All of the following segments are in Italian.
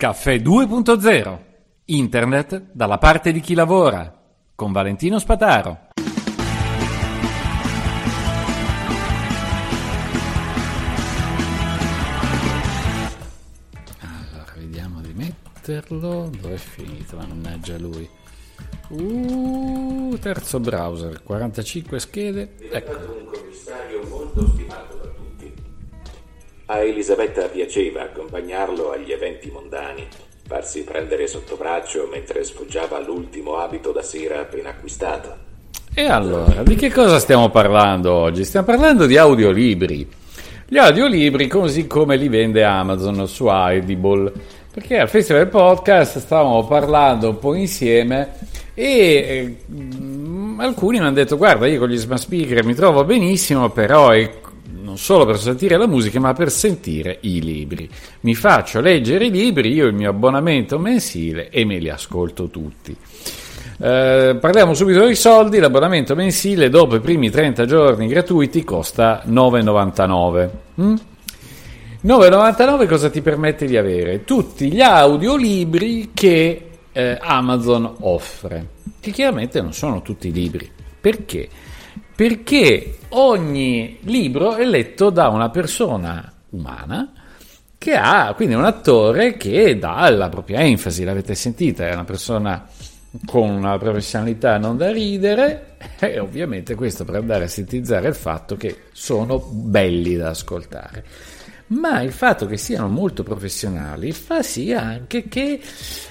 Caffè 2.0 Internet dalla parte di chi lavora con Valentino Spataro. Allora, vediamo di metterlo. Dove è finito? Mannaggia lui. Uh, terzo browser, 45 schede. Ecco. A Elisabetta piaceva accompagnarlo agli eventi mondani, farsi prendere sotto braccio mentre sfoggiava l'ultimo abito da sera appena acquistato. E allora, di che cosa stiamo parlando oggi? Stiamo parlando di audiolibri. Gli audiolibri così come li vende Amazon su Audible. Perché al Festival Podcast stavamo parlando un po' insieme e eh, alcuni mi hanno detto guarda io con gli smart speaker mi trovo benissimo però è non solo per sentire la musica ma per sentire i libri. Mi faccio leggere i libri, io il mio abbonamento mensile e me li ascolto tutti. Eh, parliamo subito dei soldi, l'abbonamento mensile dopo i primi 30 giorni gratuiti costa 9,99. Mm? 9,99 cosa ti permette di avere? Tutti gli audiolibri che eh, Amazon offre, che chiaramente non sono tutti libri. Perché? Perché ogni libro è letto da una persona umana che ha quindi un attore che dà la propria enfasi, l'avete sentita, è una persona con una professionalità non da ridere e ovviamente questo per andare a sintetizzare il fatto che sono belli da ascoltare ma il fatto che siano molto professionali fa sì anche che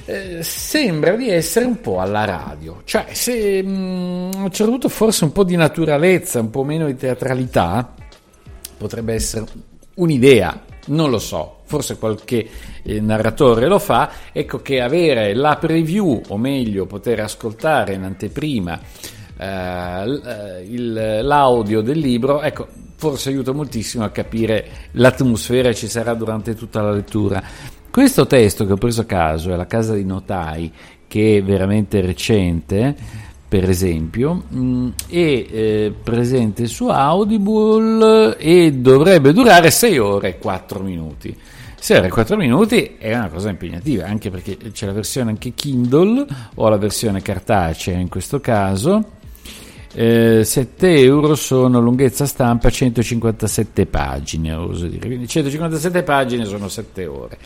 eh, sembra di essere un po' alla radio. Cioè, se mh, a un forse un po' di naturalezza, un po' meno di teatralità, potrebbe essere un'idea, non lo so, forse qualche eh, narratore lo fa, ecco che avere la preview, o meglio poter ascoltare in anteprima eh, il, l'audio del libro, ecco, forse aiuta moltissimo a capire l'atmosfera che ci sarà durante tutta la lettura. Questo testo che ho preso a caso è La casa dei notai, che è veramente recente, per esempio, è eh, presente su Audible e dovrebbe durare 6 ore e 4 minuti. 6 ore e 4 minuti è una cosa impegnativa, anche perché c'è la versione anche Kindle o la versione cartacea in questo caso eh, 7 euro sono lunghezza stampa 157 pagine, oso dire. Quindi 157 pagine sono 7 ore.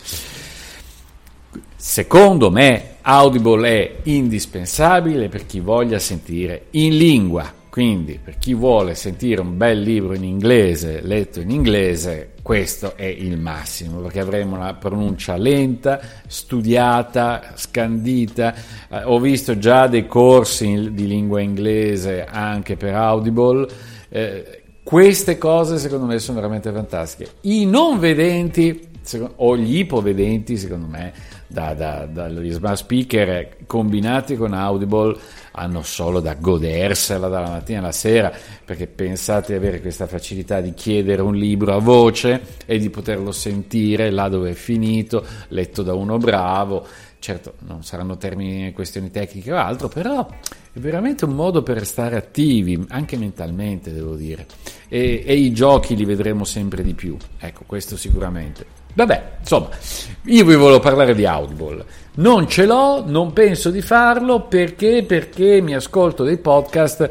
Secondo me Audible è indispensabile per chi voglia sentire in lingua, quindi per chi vuole sentire un bel libro in inglese, letto in inglese, questo è il massimo, perché avremo una pronuncia lenta, studiata, scandita. Eh, ho visto già dei corsi di lingua inglese anche per Audible. Eh, queste cose secondo me sono veramente fantastiche. I non vedenti o gli ipovedenti, secondo me, da, da, dagli smart speaker combinati con Audible hanno solo da godersela dalla mattina alla sera, perché pensate di avere questa facilità di chiedere un libro a voce e di poterlo sentire là dove è finito, letto da uno bravo. Certo, non saranno termini questioni tecniche o altro, però è veramente un modo per restare attivi, anche mentalmente, devo dire. E, e i giochi li vedremo sempre di più. Ecco, questo sicuramente. Vabbè, insomma, io vi volevo parlare di Audible. Non ce l'ho, non penso di farlo perché, perché mi ascolto dei podcast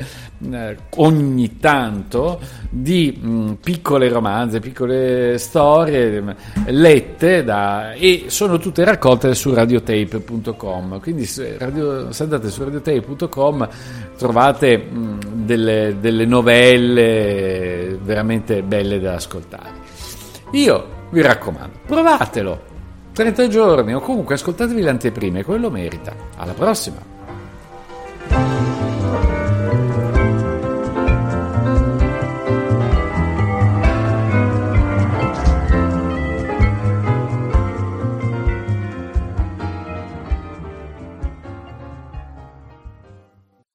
eh, ogni tanto di mh, mm, piccole romanze, piccole storie mh, lette da, e sono tutte raccolte su radiotape.com. Quindi se, radio, se andate su radiotape.com trovate mh, mm, delle, delle novelle veramente belle da ascoltare. Io vi raccomando, provatelo. 30 giorni o comunque ascoltatevi le anteprime, quello merita. Alla prossima!